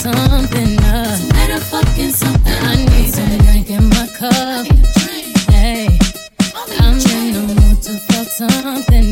something up. Tonight I'm fucking something. I need some drink in my cup. something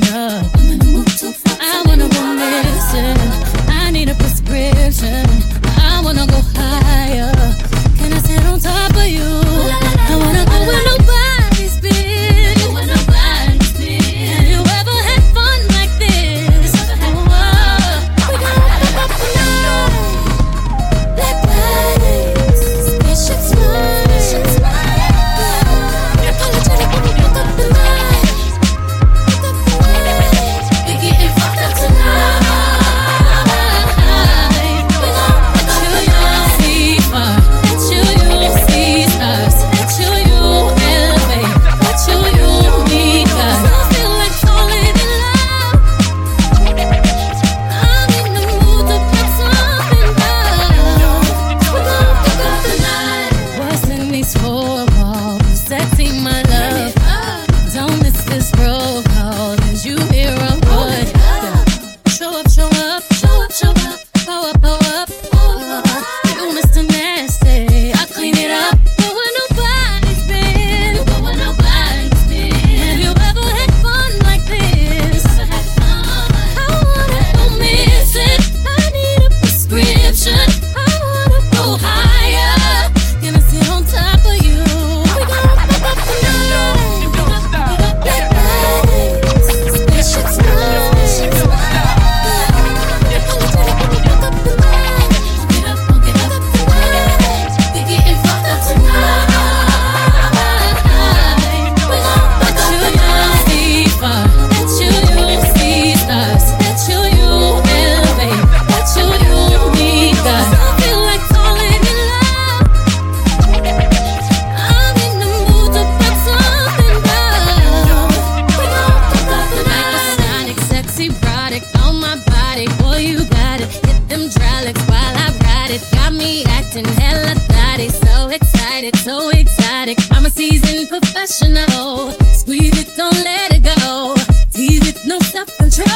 excited, so excited. I'm a seasoned professional. Squeeze it, don't let it go. Tease it, no self control.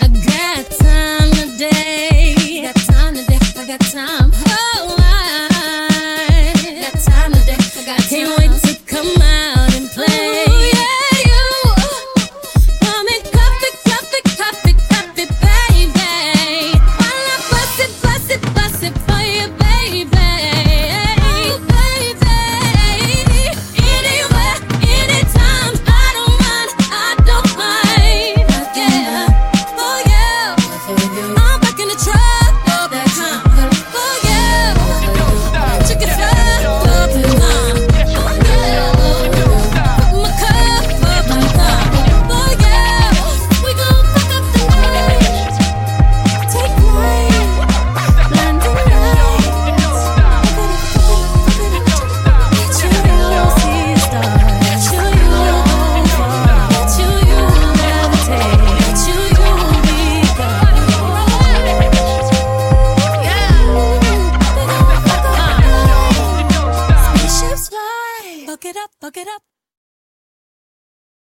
I got time today. I Got time today. I got time. look it up.